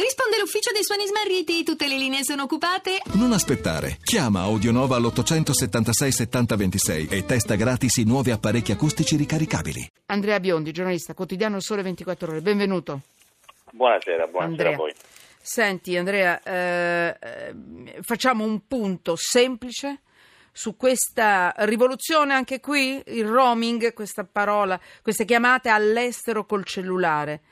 Risponde l'ufficio dei suoni smarriti, tutte le linee sono occupate. Non aspettare. Chiama Audionova all'876 7026 e testa gratis i nuovi apparecchi acustici ricaricabili. Andrea Biondi, giornalista, quotidiano Sole 24 Ore. Benvenuto. Buonasera, buonasera Andrea. a voi. Senti, Andrea, eh, eh, facciamo un punto semplice su questa rivoluzione anche qui, il roaming, questa parola, queste chiamate all'estero col cellulare.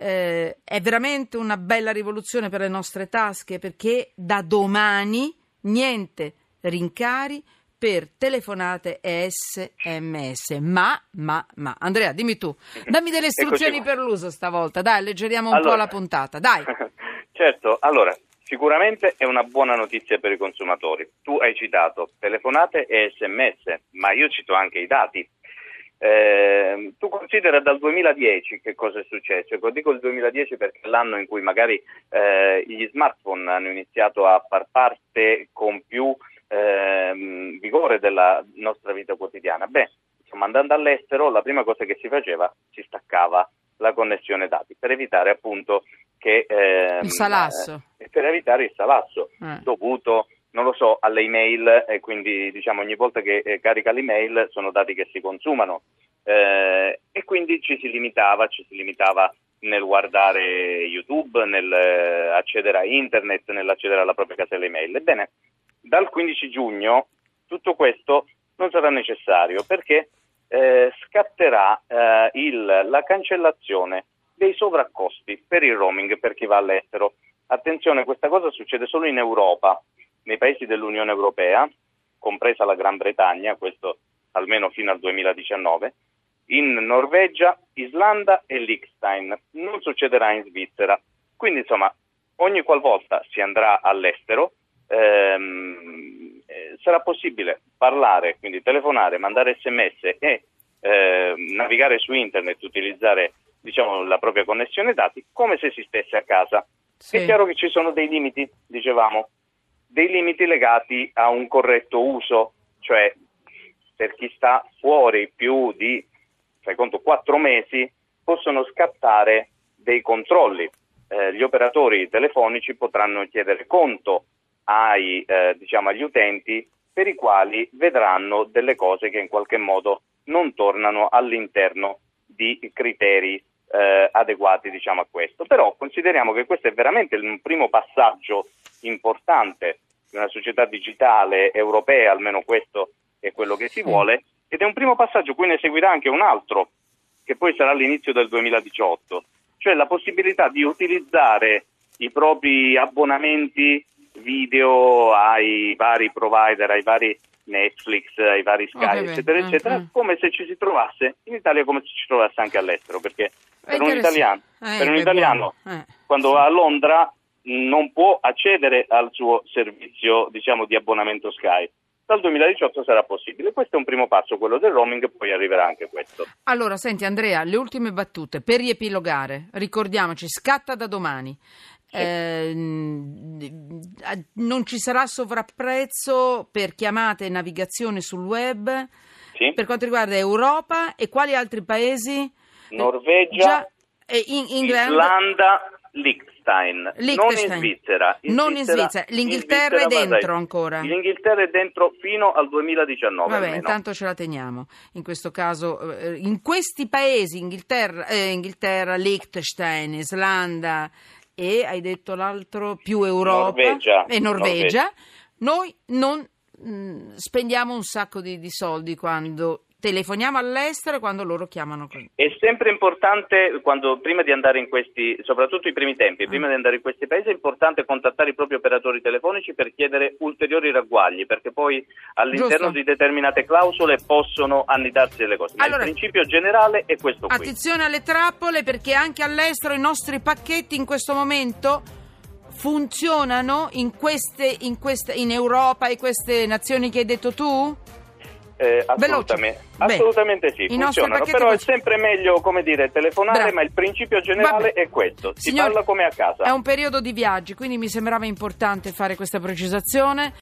Eh, è veramente una bella rivoluzione per le nostre tasche perché da domani niente rincari per telefonate e sms. Ma, ma, ma. Andrea, dimmi tu, dammi delle istruzioni per l'uso stavolta, dai, alleggeriamo un Allora. po' la puntata, dai. certo, allora, sicuramente è una buona notizia per i consumatori. Tu hai citato telefonate e sms, ma io cito anche i dati. Eh, tu considera dal 2010 che cosa è successo? Ecco, dico il 2010 perché è l'anno in cui magari eh, gli smartphone hanno iniziato a far parte con più ehm, vigore della nostra vita quotidiana. Beh, insomma, andando all'estero, la prima cosa che si faceva si staccava la connessione dati per evitare appunto che ehm, Il salasso. eh, per evitare il salasso Eh. dovuto non lo so, alle email e quindi diciamo ogni volta che eh, carica l'email sono dati che si consumano eh, e quindi ci si limitava, ci si limitava nel guardare YouTube, nel eh, a internet, nell'accedere alla propria casella email. Ebbene, dal 15 giugno tutto questo non sarà necessario perché eh, scatterà eh, il- la cancellazione dei sovraccosti per il roaming per chi va all'estero. Attenzione, questa cosa succede solo in Europa, nei paesi dell'Unione Europea, compresa la Gran Bretagna, questo almeno fino al 2019, in Norvegia, Islanda e Liechtenstein. Non succederà in Svizzera. Quindi, insomma, ogni qualvolta si andrà all'estero, ehm, eh, sarà possibile parlare, quindi telefonare, mandare sms e eh, navigare su internet, utilizzare diciamo, la propria connessione dati come se si stesse a casa. Sì. È chiaro che ci sono dei limiti, dicevamo, dei limiti legati a un corretto uso, cioè per chi sta fuori più di, conto, quattro mesi, possono scattare dei controlli. Eh, gli operatori telefonici potranno chiedere conto ai, eh, diciamo, agli utenti per i quali vedranno delle cose che in qualche modo non tornano all'interno di criteri eh, adeguati diciamo, a questo. Però consideriamo che questo è veramente un primo passaggio importante di una società digitale europea, almeno questo è quello che si vuole, ed è un primo passaggio, cui ne seguirà anche un altro, che poi sarà all'inizio del 2018, cioè la possibilità di utilizzare i propri abbonamenti video ai vari provider, ai vari Netflix, ai vari Sky, Ovviamente, eccetera, eh, eccetera, eh. come se ci si trovasse in Italia, come se ci trovasse anche all'estero, perché per un italiano, Eh, per un italiano. Eh. quando va a Londra non può accedere al suo servizio diciamo, di abbonamento Sky. Dal 2018 sarà possibile. Questo è un primo passo, quello del roaming, poi arriverà anche questo. Allora, senti Andrea, le ultime battute per riepilogare. Ricordiamoci, scatta da domani. Eh, eh, non ci sarà sovrapprezzo per chiamate e navigazione sul web Sì? per quanto riguarda Europa e quali altri paesi? Norvegia, Già- e in Islanda, Liechtenstein, non in Liechtenstein. Svizzera. Non in Svizzera. in L'Inghilterra è Svizzera, dentro vai. ancora. L'Inghilterra è dentro fino al 2019 Vabbè, almeno. intanto ce la teniamo. In questo caso, eh, in questi paesi, Inghilterra, eh, Inghilterra, Liechtenstein, Islanda e hai detto l'altro più Europa Norvegia. e Norvegia, noi non mh, spendiamo un sacco di, di soldi quando telefoniamo all'estero quando loro chiamano così. È sempre importante, quando, prima di andare in questi, soprattutto i primi tempi, Ah. prima di andare in questi paesi, è importante contattare i propri operatori telefonici per chiedere ulteriori ragguagli, perché poi all'interno Giusto. di determinate clausole possono annidarsi delle cose. Ma Allora- il principio generale è questo qui. Attenzione alle trappole perché anche all'estero i nostri pacchetti in questo momento funzionano in queste, in queste in Europa e queste nazioni che hai detto tu? Eh, assolutamente, assolutamente sì, funzionano, però è sempre meglio, come dire, telefonare, Bravo. ma il principio generale Vabbè. è questo, si Signori, parla come a casa. È un periodo di viaggi, quindi mi sembrava importante fare questa precisazione.